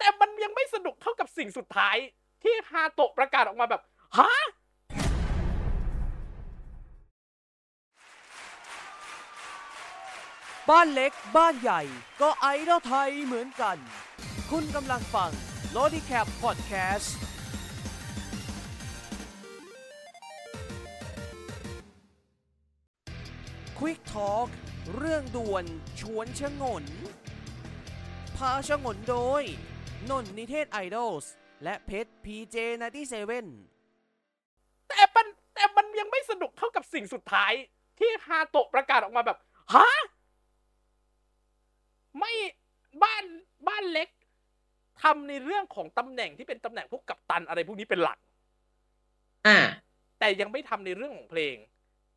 แต่มันยังไม่สนุกเท่ากับสิ่งสุดท้าย ที่ฮาโตะประกาศออกมาแบบฮะบ้านเล็กบ้านใหญ่ ก็ไอดอลไทยเหมือนกัน คุณกำลังฟัง l o d i c a p Podcast Quick Talk เรื่องด่วนชวนชะงน พาชะงนโดย นนนิเทศไอดอลส์และเพชร PJ 97แต่มันแต่มันยังไม่สนุกเท่ากับสิ่งสุดท้าย ที่ฮาโตะประกาศออกมาแบบฮะไม่บ้านบ้านเล็กทำในเรื่องของตำแหน่งที่เป็นตำแหน่งพวกกัปตันอะไรพวกนี้เป็นหลัก อ่า แต่ยังไม่ทำในเรื่องของเพลง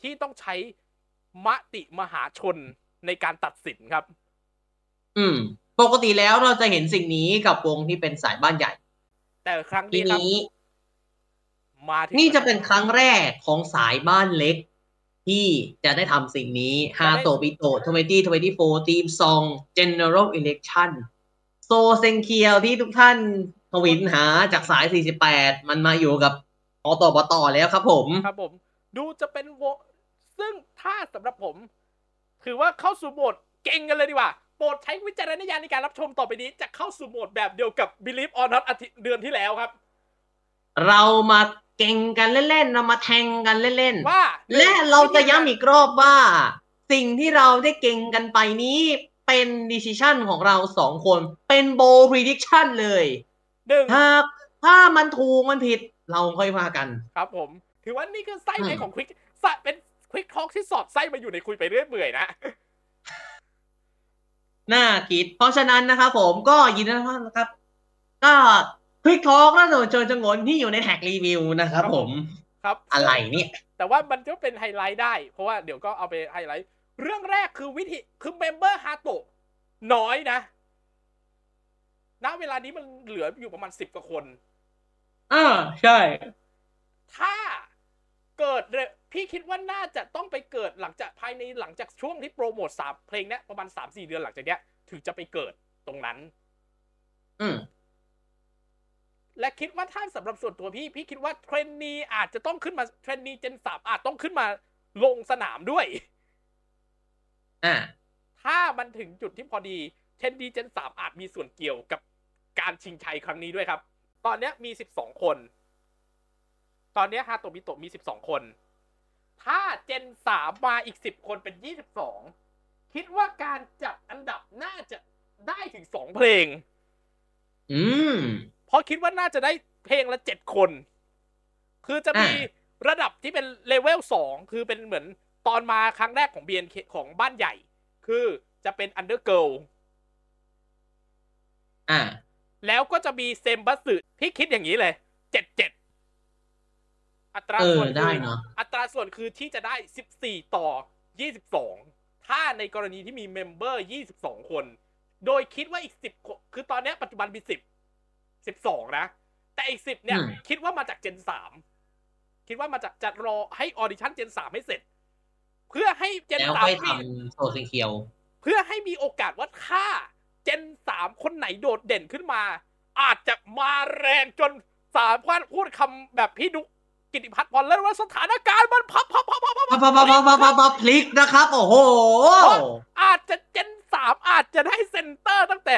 ที่ต้องใช้มติมหาชนในการตัดสินครับ อืม ปกติแล้วเราจะเห็นสิ่งนี้กับวงที่เป็นสายบ้านใหญ่ แต่ครั้งทีนี้ครับนี้มาถึงนี่จะเป็นครั้งแรกของสายบ้านเล็ก ที่จะได้ทำสิ่งนี้ฮาโตบิโต2024ทีมซอง General Election โซเซงเคียวที่ทุกท่านทวินหาจากสาย 48 มันมาอยู่กับอตบตแล้วครับผม ครับผม ดูจะเป็นวงซึ่งถ้าสำหรับผม ถือว่าเข้าสู่โหมดเก่งกันเลยดีกว่าโปรดใช้วิจารณญาณในการรับชมต่อไปนี้ จะเข้าสู่โหมดแบบเดียวกับ Believe or Not อาทิตย์เดือนที่แล้วครับ เรามาเก่งกันเล่นๆเรามาแทงกันเล่นๆว่า และเราจะย้ำอีกรอบว่า สิ่งที่เราได้เก่งกันไปนี้เป็นดิส i ชันของเราสองคน เป็นโบ prediction เลยหนึ่งหากถ้ามันถูกมันผิดเราค่อยว่ากัน ครับผม ถือว่านี่คือไส้ในอืมของควิกเป็นควิกทอ l k ที่สอดไส้มาอยู่ในคุยไปเรื่อยเปื่อยนะ น่าคิด เพราะฉะนั้นนะครับผมก็ยินดีต้อนรับนะครับ ก็คลิกทอล์กน่าจะเจอจงนที่อยู่ในแท็กรีวิวนะครับผมครับอะไรเนี่ย แต่ว่ามันก็เป็นไฮไลท์ได้ เพราะว่าเดี๋ยวก็เอาไปไฮไลท์ เรื่องแรกคือวิธีคือ member ฮาโตะน้อยนะณเวลานี้มันเหลืออยู่ประมาณสิบกว่าคนอ่าใช่ ถ้าเกิดเร พี่คิดว่าน่าจะต้องไปเกิดหลังจากภายในหลังจากช่วงที่โปรโมทสามเพลงเนี้ยประมาณสามสี่เดือนหลังจากเนี้ย ถึงจะไปเกิดตรงนั้น อืมและคิดว่าถ้าสำหรับส่วนตัวพี่ พี่คิดว่า trainee อาจจะต้องขึ้นมา trainee gen สามอาจต้องขึ้นมาลงสนามด้วย อ่า ถ้ามันถึงจุดที่พอดีเทรนนีเจนสามอาจมีส่วนเกี่ยวกับการชิงชัยครั้งนี้ด้วยครับ ตอนเนี้ยมีสิบสองคน ตอนเนี้ยฮาโตมิโตะมีสิบสองคน ถ้าเจนสามมาอีกสิบคนเป็นยี่สิบสองคิดว่าการจัดอันดับน่าจะได้ถึงสองเพลง อืมเพราะคิดว่าน่าจะได้เพลงละเจ็ดคน คือจะมีอ่าระดับที่เป็นเลเวลสองคือเป็นเหมือนตอนมาครั้งแรกของ BNK ของบ้านใหญ่ คือจะเป็น Undergirl อ่าแล้วก็จะมี Senbatsu พี่คิดอย่างนี้เลยเจ็ดเจ็ด อัตราเออส่วนได้คือเนอะอัตราส่วนคือที่จะได้สิบสี่ต่อยี่สิบสองถ้าในกรณีที่มี member ยี่สิบสองคน โดยคิดว่าอีกสิบคือตอนเนี้ยปัจจุบันมีสิบสิบสองนะ แต่อีกสิบเนี่ยอืมคิดว่ามาจากเจนสามคิดว่ามาจากจะรอให้ออดิชั่นเจนสามให้เสร็จ เพื่อให้เจนแล้วสามค่อยมีทำโซเซงเคียว เพื่อให้มีโอกาสว่าถ้าเจนสามคนไหนโดดเด่นขึ้นมา อาจจะมาแรงจนสามารถพูดคำแบบพี่ดุก กิติพัฒน์พรเล่นว่าสถานการณ์มันพับพับพับพับพับพับพับพับพับพับพลิกนะครับ โอ้โห อาจจะเจนสามอาจจะได้เซนเตอร์ตั้งแต่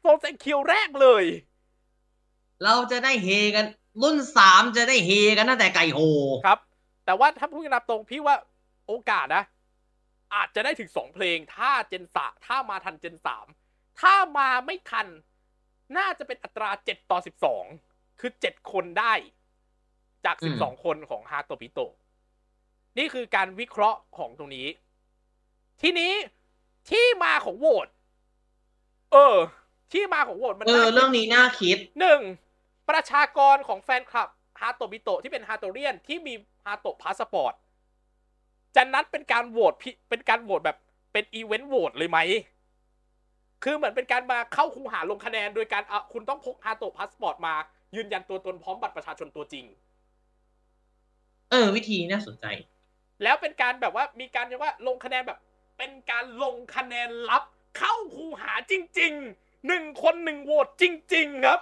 โซเซนคิวแรกเลย เราจะได้เฮกัน รุ่นสามจะได้เฮกันตั้งแต่ไก่โหครับ แต่ว่าถ้าพูดกันตามตรงพี่ว่าโอกาสนะ อาจจะได้ถึงสองเพลง ถ้าเจนสาถ้ามาทันเจนสามถ้ามาไม่ทัน น่าจะเป็นอัตราเจ็ดต่อสิบสองคือเจ็ดคนได้ จากอืสิบมสองคนของฮาโตปิโตะนี่คือการวิเคราะห์ของตรงนี้ ทีนี้ที่มาของโหวตเออ ที่มาของโหวตมันเออน่าคิดเรื่องนี้น่าคิดหนึ่งประชากรของแฟนคลับฮาโตบิโตะที่เป็นฮาโตเรียนที่มี Hato Passport จะนัดเป็นการโหวตพิเป็นการโหวตแบบเป็นอีเวนต์โหวตเลยไหม คือเหมือนเป็นการมาเข้าคูหาลงคะแนน โดยการอะคุณต้องพก Hato Passport มายืนยันตัวตนพร้อมบัตรประชาชนตัวจริง เออ วิธีน่าสนใจ แล้วเป็นการแบบว่ามีการเรียกว่าลงคะแนนแบบ เป็นการลงคะแนนลับ เข้าคูหาจริงหนึ่งคนหนึ่งโหวตจริง ๆ ครับ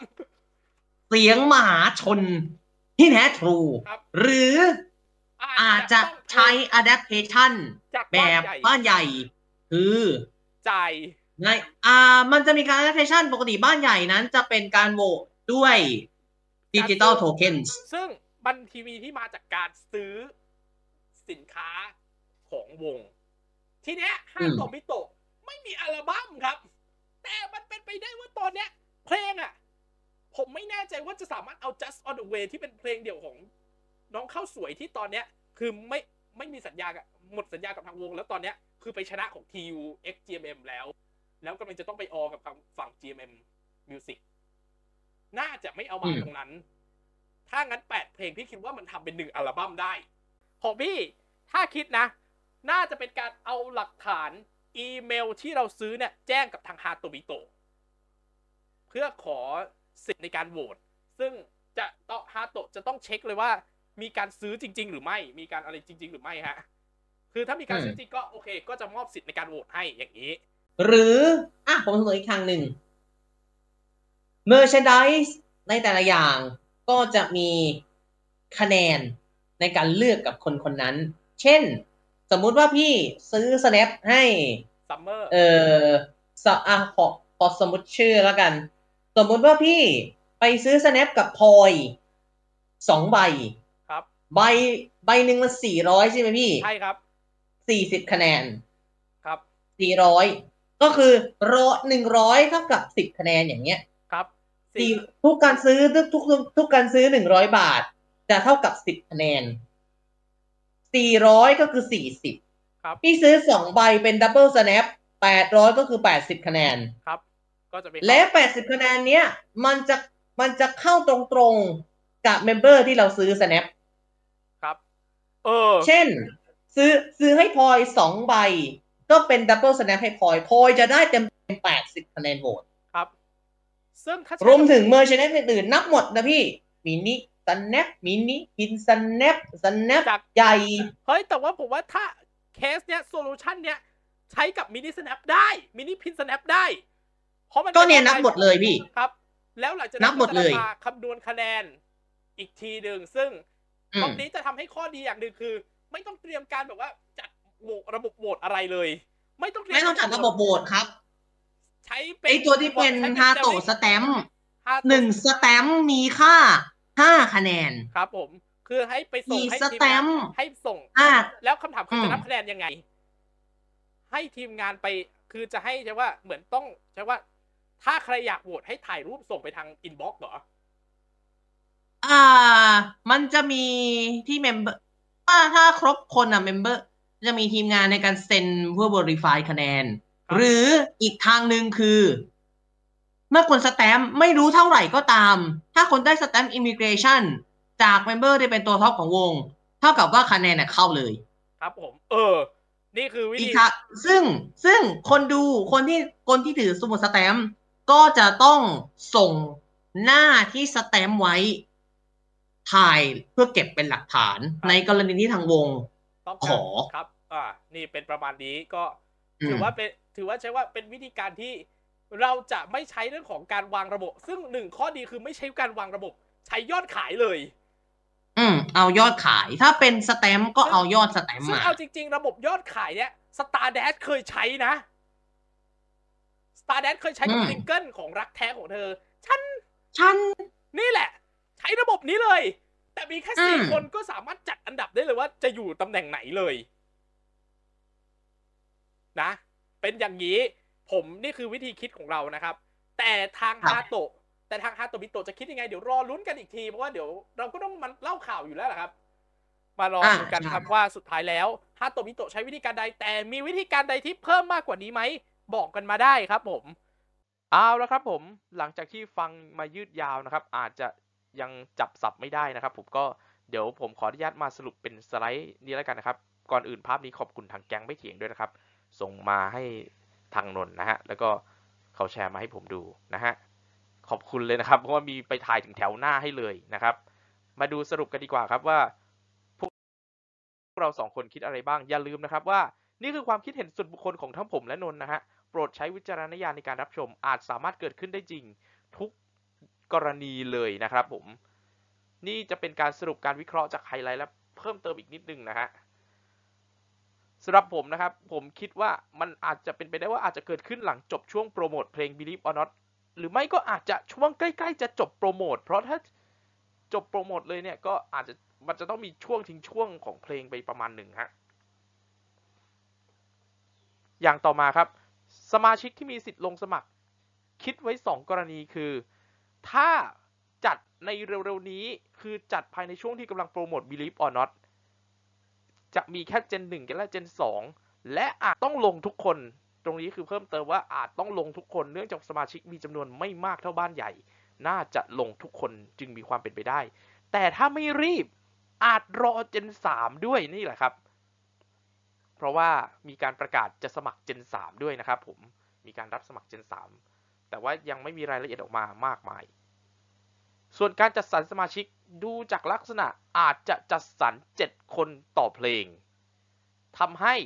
เสียงมหาชนที่แท้ทรูครับหรืออาจจะใช้ adaptation จากแบบ้านบใหญ่บ้านใหญ่ คือจ่ายในอ่า มันจะมีการ adaptation ปกติบ้านใหญ่นั้น จะเป็นการโหวตด้วยดิจิ t a ลโทเค็นส์ซึ่ง บันทีวีที่มาจากการซื้อสินค้าของวง ทีเนี้ยห้าโตมิโตะไม่มีอัลบั้มครับ แต่มันเป็นไปได้ว่าตอนเนี้ย เพลงอะ ผมไม่แน่ใจว่าจะสามารถเอา just on the way ที่เป็นเพลงเดี่ยวของน้องข้าวสวยที่ตอนเนี้ย คือไม่ไม่มีสัญญากับหมดสัญญากับทางวง แล้วตอนเนี้ยคือไปชนะของ TU X GMM แล้ว แล้วกำลังจะต้องไปออกับทางฝั่ง GMM Music น่าจะไม่เอามาตรงนั้น ถ้างั้นแปดเพลงพี่คิดว่ามันทำเป็นหนึ่งอัลบั้มได้ ของพี่ถ้าคิดนะ น่าจะเป็นการเอาหลักฐานอีเมลที่เราซื้อเนี่ยแจ้งกับทางฮาโตบิโตะเพื่อขอสิทธิ์ในการโหวตซึ่งจะต้องฮาโตะจะต้องเช็คเลยว่า มีการซื้อจริง ๆ หรือไม่ มีการอะไรจริง ๆ หรือไม่ฮะคือถ้ามีการซื้อจริงก็โอเค ก็จะมอบสิทธิ์ในการโหวตให้อย่างนี้ หรืออะผมเสนออีกทางหนึ่ง merchandise ในแต่ละอย่าง ก็จะมีคะแนนในการเลือกกับคนคนนั้น เช่น สมมุติว่าพี่ซื้อ snap ให้ซัมเมอร์เออสะอะขอขอสมมติชื่อแล้วกัน สมมุติว่าพี่ไปซื้อ snap กับพลอยสองใบครับ ใบใบหนึ่งมันสี่ร้อยใช่ไหมพี่ ใช่ครับสี่สิบคะแนนครับสี่ร้อยก็คือรอหนึ่งร้อยเท่ากับสิบคะแนนอย่างเงี้ยครับ สี่ทุกการซื้อทุกทุกทุกทุกการซื้อหนึ่งร้อยบาท จะเท่ากับสิบคะแนนสี่ร้อยก็คือสี่สิบครับพี่ซื้อสองใบเป็น double snap แปดร้อยก็คือแปดสิบคะแนนครับ ก็จะเป็นและแปดสิบคะแนนเนี้ยมันจะมันจะเข้าตรงๆกับ member ที่เราซื้อ snapครับ เออ เช่น ซื้อซื้อให้พลอยสองใบ ก็เป็น double snap ให้พลอยพลอยจะได้เต็มแปดสิบคะแนนโหวตครับ ซึ่งถ้าใช้รวมถึง merch n น i อื่นๆนับหมดนะพี่ mini snap mini pin snap snap จากใหญ่ เฮ้ย แต่ว่าผมว่าถ้าเคสเนี้ย solution เนี้ยใช้กับมินิสแนปได้มินิพินสแนปได้ เพราะมันก็เนี่ยป็นับหมดเลยพี่ครับ แล้วหลังจากนับหมดเลยก็จะมาคำนวณคะแนนอีกทีหนึ่งซึ่งอืตรมงนี้จะทำให้ข้อดีอย่างหนึ่งคือ ไม่ต้องเตรียมการแบบว่าจัดโหวตระบบโหวตอะไรเลย ไม่ต้องเตรียไม่ต้องจัดระบบโหวตครับ ใช้เป็นไอตัวที่เป็นใช้ฮาโตะสเซลล์แตมป์ฮาโตะหนึ่งสแตมป์มีค่าห้าคะแนนครับผม คือให้ไปส่งอีให้สทีมแตงานมป์ให้ส่งอ่าแล้วคำถามคืออืมจะนับคะแนนยังไง ให้ทีมงานไปคือจะให้ใช่ว่าเหมือนต้องใช่ว่า ถ้าใครอยากโหวตให้ถ่ายรูปส่งไปทาง inbox เหรออ่า มันจะมีที่ member ถ้าถ้าครบคนอะ member จะมีทีมงานในการเซ็นเพื่อ verify คะแนนครับ หรืออีกทางหนึ่งคือ เมื่อคนสแตมป์ไม่รู้เท่าไหร่ก็ตาม ถ้าคนได้สแตมป์ immigrationจาก member ที่เป็นตัว top ของวง เท่ากับว่าคะแนนน่ะเข้าเลย ครับผม เออ นี่คืออีกวิธีทางซึ่งซึ่งคนดูคนที่คนที่ถือสมุดสแตมป์ก็จะต้องส่งหน้าที่สแตมป์ไว้ถ่ายเพื่อเก็บเป็นหลักฐานในกรณีที่ทางวงต้องขการอครับ อ่า นี่เป็นประมาณนี้ก็อืม ถือว่าเป็นถือว่าใช้ว่าเป็นวิธีการที่เราจะไม่ใช้เรื่องของการวางระบบ ซึ่งหนึ่งข้อดีคือไม่ใช้การวางระบบ ใช้ยอดขายเลย อืมเอายอดขายถ้าเป็นสแตมป์ก็เอายอดสแตมป์ซึ่งมาเอาจริง ๆ ระบบยอดขายเนี่ย Star Dash เคยใช้นะ Star Dash เคยใช้กับอืมซิงเกิลของรักแท้ของเธอ ฉัน ฉัน นี่แหละ ใช้ระบบนี้เลย แต่มีแค่สี่อืมคนก็สามารถจัดอันดับได้เลยว่าจะอยู่ตำแหน่งไหนเลย นะ เป็นอย่างนี้ ผมนี่คือวิธีคิดของเรานะครับ แต่ทางฮาโตะแต่ทางฮาโตะบิโตะจะคิดยังไงเดี๋ยวรอลุ้นกันอีกทีเพราะว่าเดี๋ยวเราก็ต้องมันเล่าข่าวอยู่แล้วแหละครับ มารออ่าดูกันใช่ครับว่าสุดท้ายแล้วฮาโตะบิโตะใช้วิธีการใด แต่มีวิธีการใดที่เพิ่มมากกว่านี้ไหมบอกกันมาได้ครับ ผมเอาแล้วครับ ผมหลังจากที่ฟังมายืดยาวนะครับ อาจจะยังจับสับไม่ได้นะครับ ผมก็เดี๋ยวผมขออนุญาตมาสรุปเป็นสไลด์นี้แล้วกันนะครับ ก่อนอื่นภาพนี้ขอบคุณทางแก๊งไม่เถียงด้วยนะครับ ส่งมาให้ทางนนท์นะฮะ แล้วก็เขาแชร์มาให้ผมดูนะฮะ ขอบคุณเลยนะครับ เพราะว่ามีไปถ่ายถึงแถวหน้าให้เลยนะครับ มาดูสรุปกันดีกว่าครับว่า พวกเราสองคนคิดอะไรบ้าง อย่าลืมนะครับว่านี่คือความคิดเห็นส่วนบุคคลของทั้งผมและนนท์นะฮะ โปรดใช้วิจารณญาณในการรับชม อาจสามารถเกิดขึ้นได้จริงทุกกรณีเลยนะครับผม นี่จะเป็นการสรุปการวิเคราะห์จากไฮไลท์และเพิ่มเติมอีกนิดนึงนะฮะ สำหรับผมนะครับ ผมคิดว่ามันอาจจะเป็นไปได้ว่าอาจจะเกิดขึ้นหลังจบช่วงโปรโมทเพลง Believe or Not หรือไม่ก็อาจจะช่วงใกล้ๆจะจบโปรโมทเพราะถ้าจบโปรโมทเลยเนี่ยก็อาจจะมันจะต้องมีช่วงทิ้งช่วงของเพลงไปประมาณหนึ่งฮะอย่างต่อมาครับ สมาชิกที่มีสิทธิ์ลงสมัคร คิดไว้ 2 กรณีคือ ถ้าจัดในเร็วๆนี้คือจัดภายในช่วงที่กำลังโปรโมท Believe or Not จะมีแค่เจน1กับและเจน2และอาจต้องลงทุกคน ตรงนี้คือเพิ่มเติมว่าอาจต้องลงทุกคนเนื่องจากสมาชิกมีจำนวนไม่มากเท่าบ้านใหญ่ น่าจะลงทุกคนจึงมีความเป็นไปได้ แต่ถ้าไม่รีบอาจรอเจน3ด้วยนี่แหละครับ เพราะว่ามีการประกาศจะสมัครเจน3ด้วยนะครับผมมีการรับสมัครเจน3แต่ว่ายังไม่มีรายละเอียดออกมามากมาย ส่วนการจัดสรรสมาชิกดูจากลักษณะอาจจะจัดสรร 7 คนต่อเพลงทำให้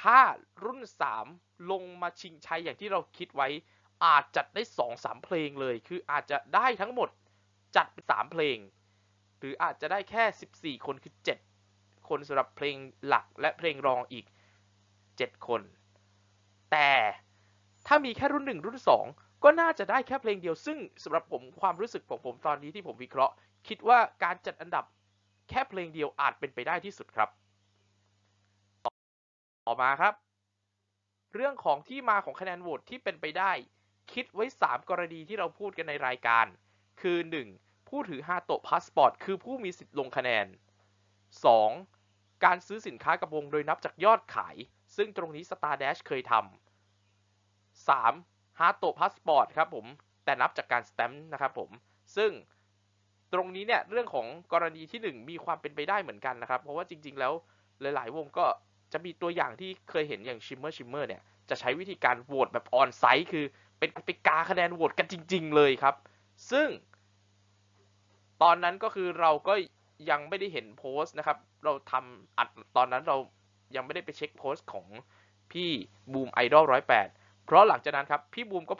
ถ้ารุ่น 3 ลงมาชิงชัยอย่างที่เราคิดไว้ อาจจัดได้ 2-3 เพลงเลย คืออาจจะได้ทั้งหมดจัด3เพลง หรืออาจจะได้แค่ 14 คนคือ 7 คนสำหรับเพลงหลักและเพลงรองอีก 7 คน แต่ถ้ามีแค่รุ่น 1 รุ่น 2 ก็น่าจะได้แค่เพลงเดียวซึ่งสำหรับผมความรู้สึกของผมตอนนี้ที่ผมวิเคราะห์ คิดว่าการจัดอันดับแค่เพลงเดียวอาจเป็นไปได้ที่สุดครับ ต่อมาครับ เรื่องของที่มาของคะแนนโหวตที่เป็นไปได้ คิดไว้ 3 กรณีที่เราพูดกันในรายการ คือ 1. ผู้ถือฮาโตะพาสปอร์ตคือผู้มีสิทธิ์ลงคะแนน 2. การซื้อสินค้ากับวงโดยนับจากยอดขาย ซึ่งตรงนี้ Star Dash เคยทำ 3. ฮาโตะพาสปอร์ตครับผมแต่นับจากการสแตมป์นะครับผมซึ่งตรงนี้เนี่ยเรื่องของกรณีที่ 1 มีความเป็นไปได้เหมือนกันนะครับ เพราะว่าจริง ๆ แล้วหลาย ๆ วงก็จะมีตัวอย่างที่เคยเห็นอย่าง Shimmer Shimmer เนี่ยจะใช้วิธีการโหวตแบบ onsite คือเป็นไปกาคะแนนโหวตกันจริง ๆ เลยครับ ซึ่ง ตอนนั้นก็คือเราก็ยังไม่ได้เห็นโพสต์นะครับ เราทำอัดตอนนั้นเรายังไม่ได้ไปเช็คโพสต์ของพี่บูมไอดอลร้อยแปด เพราะหลังจากนั้นครับพี่บูมก็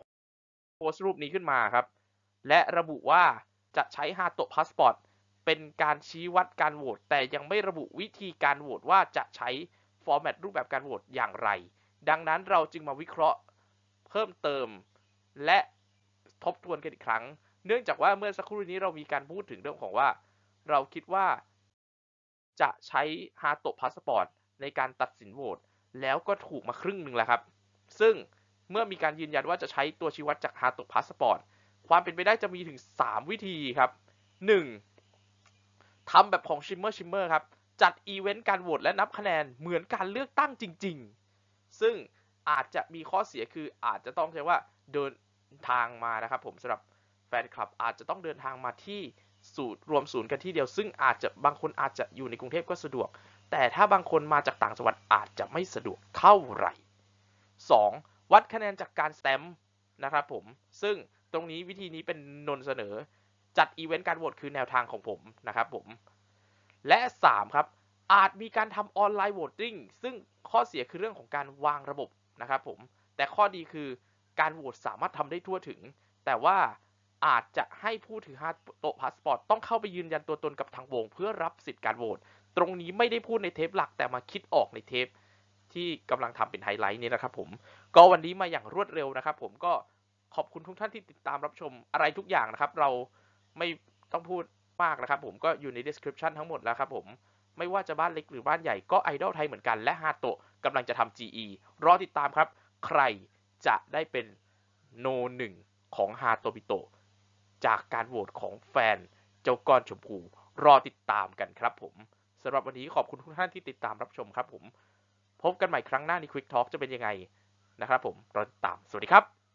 โพสต์รูปนี้ขึ้นมาครับ และระบุว่าจะใช้ฮาโตะพาสปอร์ตเป็นการชี้วัดการโหวตแต่ยังไม่ระบุวิธีการโหวตว่าจะใช้ format รูปแบบการโหวตอย่างไร ดังนั้นเราจึงมาวิเคราะห์เพิ่มเติม และทบทวนกันอีกครั้ง เนื่องจากว่าเมื่อสักครู่นี้เรามีการพูดถึงเรื่องของว่า เราคิดว่าจะใช้ฮาโตะพาสปอร์ตในการตัดสินโหวตแล้วก็ถูกมาครึ่งหนึ่งแล้วครับ ซึ่ง เมื่อมีการยืนยันว่าจะใช้ตัวชี้วัดจากฮาโตะพาสปอร์ตความเป็นไปได้จะมีถึง 3 วิธีครับ 1. ทำแบบของ Shimmer Shimmer ครับ จัดอีเวนต์การโหวตและนับคะแนนเหมือนการเลือกตั้งจริง ๆ ซึ่งอาจจะมีข้อเสียคืออาจจะต้องใช้ว่าเดินทางมานะครับผมสำหรับแฟนคลับอาจจะต้องเดินทางมาที่ศูนย์รวมศูนย์กันที่เดียว ซึ่งอาจจะบางคนอาจจะอยู่ในกรุงเทพก็สะดวก แต่ถ้าบางคนมาจากต่างจังหวัดอาจจะไม่สะดวกเท่าไหร่ 2. วัดคะแนนจากการสแตมป์นะครับผม ซึ่งตรงนี้วิธีนี้เป็นนนเสนอ จัดอีเวนต์การโหวตคือแนวทางของผมนะครับผม และ 3 ครับ อาจมีการทำ online voting ซึ่งข้อเสียคือเรื่องของการวางระบบนะครับผม แต่ข้อดีคือการโหวตสามารถทำได้ทั่วถึง แต่ว่าอาจจะให้ผู้ถือฮาโตะพาสปอร์ตต้องเข้าไปยืนยันตัวตนกับทางวง เพื่อรับสิทธิ์การโหวตตรงนี้ไม่ได้พูดในเทปหลักแต่มาคิดออกในเทปที่กำลังทำเป็นไฮไลท์นี้นะครับผม ก็วันนี้มาอย่างรวดเร็วนะครับ ผมก็ขอบคุณทุกท่านที่ติดตามรับชมอะไรทุกอย่างนะครับ เราไม่ต้องพูดมากนะครับ ผมก็อยู่ใน description ทั้งหมดแล้วครับผมไม่ว่าจะบ้านเล็กหรือบ้านใหญ่ก็ไอดอลไทยเหมือนกันและฮาโตะกำลังจะทำ GE รอติดตามครับ ใครจะได้เป็นโนหนึ่งของฮาโตบิโตะจากการโหวตของแฟนเจ้าก้อนชมพูรอติดตามกันครับผมสำหรับวันนี้ขอบคุณทุกท่านที่ติดตามรับชมครับผม พบกันใหม่ครั้งหน้าใน Quick Talk จะเป็นยังไง นะครับผมรอติดตามสวัสดีครับ